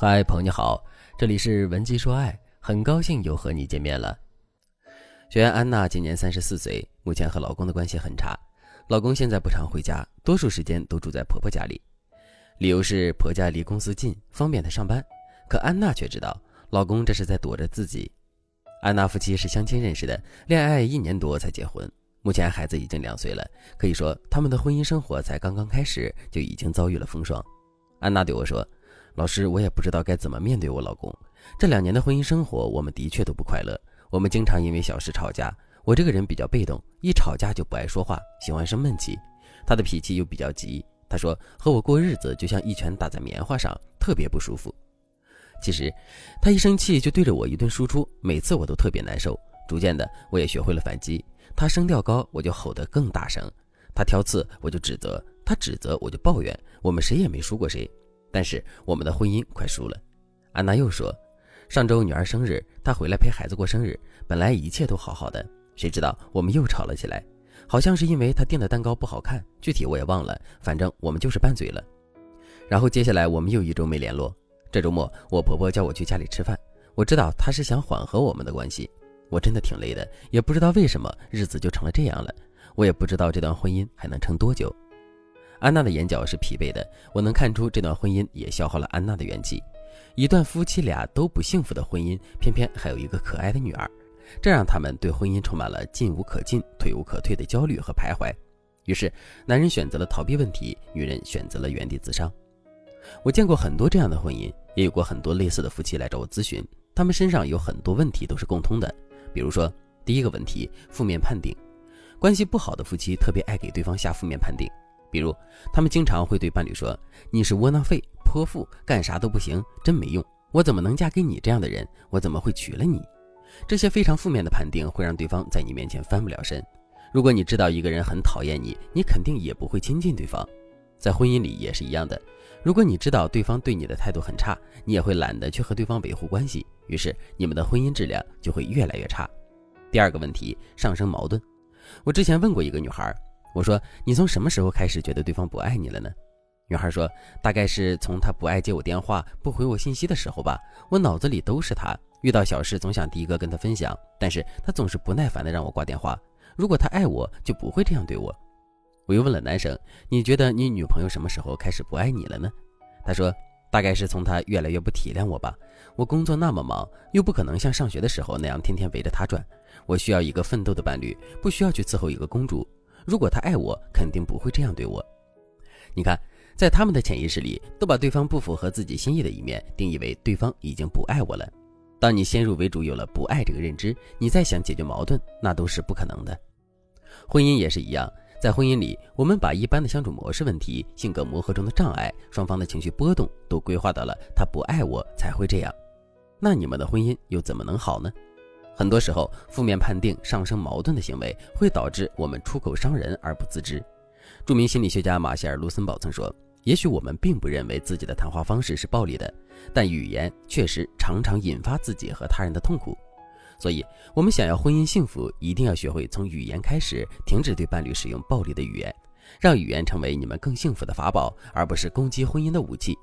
嗨，朋友你好，这里是文姬说爱，很高兴又和你见面了。学员安娜今年三十四岁，目前和老公的关系很差，老公现在不常回家，多数时间都住在婆婆家里，理由是婆家离公司近，方便她上班。可安娜却知道，老公这是在躲着自己。安娜夫妻是相亲认识的，恋爱一年多才结婚，目前孩子已经两岁了，可以说他们的婚姻生活才刚刚开始就已经遭遇了风霜。安娜对我说。老师，我也不知道该怎么面对我老公。这两年的婚姻生活，我们的确都不快乐。我们经常因为小事吵架。我这个人比较被动，一吵架就不爱说话，喜欢生闷气。他的脾气又比较急。他说和我过日子就像一拳打在棉花上，特别不舒服。其实，他一生气就对着我一顿输出，每次我都特别难受。逐渐的，我也学会了反击。他声调高，我就吼得更大声；他挑刺，我就指责；他指责，我就抱怨。我们谁也没输过谁。但是我们的婚姻快输了，安娜又说，上周女儿生日，她回来陪孩子过生日，本来一切都好好的，谁知道我们又吵了起来，好像是因为她订的蛋糕不好看，具体我也忘了，反正我们就是拌嘴了。然后接下来我们又一周没联络，这周末我婆婆叫我去家里吃饭，我知道她是想缓和我们的关系，我真的挺累的，也不知道为什么日子就成了这样了，我也不知道这段婚姻还能撑多久。安娜的眼角是疲惫的，我能看出这段婚姻也消耗了安娜的元气。一段夫妻俩都不幸福的婚姻，偏偏还有一个可爱的女儿，这让他们对婚姻充满了进无可进、退无可退的焦虑和徘徊。于是，男人选择了逃避问题，女人选择了原地自伤。我见过很多这样的婚姻，也有过很多类似的夫妻来找我咨询，他们身上有很多问题都是共通的。比如说，第一个问题，负面判定，关系不好的夫妻特别爱给对方下负面判定。比如，他们经常会对伴侣说：“你是窝囊废、泼妇，干啥都不行，真没用。我怎么能嫁给你这样的人？我怎么会娶了你？”这些非常负面的判定会让对方在你面前翻不了身。如果你知道一个人很讨厌你，你肯定也不会亲近对方。在婚姻里也是一样的。如果你知道对方对你的态度很差，你也会懒得去和对方维护关系，于是你们的婚姻质量就会越来越差。第二个问题，上升矛盾。我之前问过一个女孩。我说：“你从什么时候开始觉得对方不爱你了呢？”女孩说：“大概是从他不爱接我电话、不回我信息的时候吧。我脑子里都是他，遇到小事总想第一个跟他分享，但是他总是不耐烦的让我挂电话。如果他爱我，就不会这样对我。”我又问了男生：“你觉得你女朋友什么时候开始不爱你了呢？”他说：“大概是从他越来越不体谅我吧。我工作那么忙，又不可能像上学的时候那样天天围着他转。我需要一个奋斗的伴侣，不需要去伺候一个公主。”如果他爱我，肯定不会这样对我。你看，在他们的潜意识里，都把对方不符合自己心意的一面定义为对方已经不爱我了。当你先入为主有了不爱这个认知，你再想解决矛盾，那都是不可能的。婚姻也是一样，在婚姻里，我们把一般的相处模式问题、性格磨合中的障碍、双方的情绪波动，都规划到了他不爱我才会这样。那你们的婚姻又怎么能好呢？很多时候，负面判定、上升矛盾的行为会导致我们出口伤人而不自知。著名心理学家马歇尔·卢森堡曾说：“也许我们并不认为自己的谈话方式是暴力的，但语言确实常常引发自己和他人的痛苦。所以，我们想要婚姻幸福，一定要学会从语言开始，停止对伴侣使用暴力的语言，让语言成为你们更幸福的法宝，而不是攻击婚姻的武器。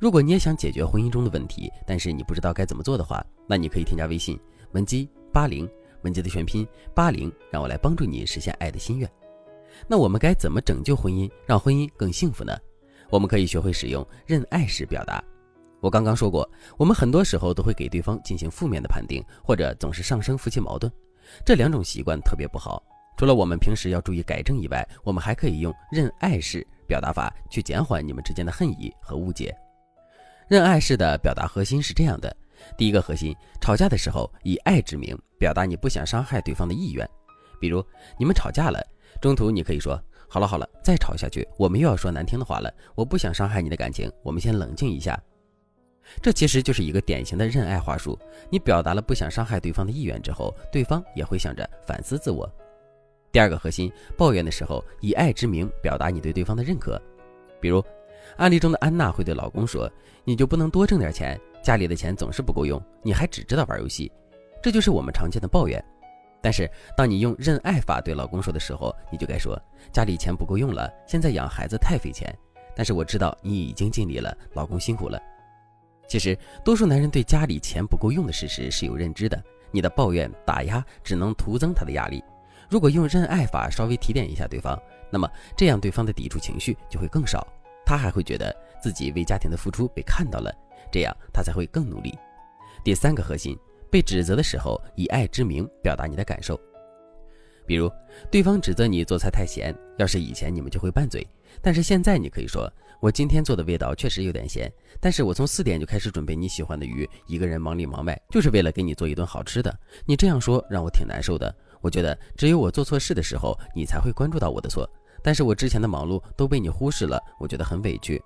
如果你也想解决婚姻中的问题，但是你不知道该怎么做的话，那你可以添加微信文姬。”八零文杰的全拼八零，让我来帮助你实现爱的心愿。那我们该怎么拯救婚姻，让婚姻更幸福呢？我们可以学会使用认爱式表达。我刚刚说过，我们很多时候都会给对方进行负面的判定，或者总是上升夫妻矛盾，这两种习惯特别不好。除了我们平时要注意改正以外，我们还可以用认爱式表达法去减缓你们之间的恨意和误解。认爱式的表达核心是这样的。第一个核心，吵架的时候以爱之名表达你不想伤害对方的意愿。比如你们吵架了，中途你可以说：“好了好了，再吵下去，我们又要说难听的话了。我不想伤害你的感情，我们先冷静一下。”这其实就是一个典型的认爱话术。你表达了不想伤害对方的意愿之后，对方也会想着反思自我。第二个核心，抱怨的时候以爱之名表达你对对方的认可。比如案例中的安娜会对老公说：“你就不能多挣点钱？”家里的钱总是不够用，你还只知道玩游戏，这就是我们常见的抱怨。但是，当你用认爱法对老公说的时候，你就该说：家里钱不够用了，现在养孩子太费钱。但是我知道你已经尽力了，老公辛苦了。其实，多数男人对家里钱不够用的事实是有认知的。你的抱怨、打压只能徒增他的压力。如果用认爱法稍微提点一下对方，那么这样对方的抵触情绪就会更少，他还会觉得自己为家庭的付出被看到了，这样他才会更努力。第三个核心，被指责的时候以爱之名表达你的感受。比如，对方指责你做菜太咸，要是以前你们就会拌嘴，但是现在你可以说：“我今天做的味道确实有点咸，但是我从四点就开始准备你喜欢的鱼，一个人忙里忙外，就是为了给你做一顿好吃的。你这样说让我挺难受的。我觉得只有我做错事的时候，你才会关注到我的错，但是我之前的忙碌都被你忽视了，我觉得很委屈。”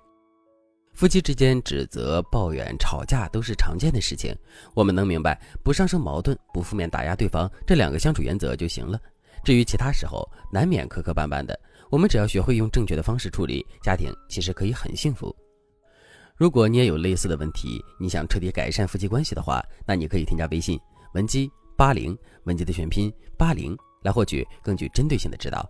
夫妻之间指责、抱怨、吵架都是常见的事情，我们能明白不上升矛盾、不负面打压对方这两个相处原则就行了。至于其他时候难免磕磕绊绊的，我们只要学会用正确的方式处理，家庭其实可以很幸福。如果你也有类似的问题，你想彻底改善夫妻关系的话，那你可以添加微信文姬八零，文姬的全拼八零，来获取更具针对性的指导。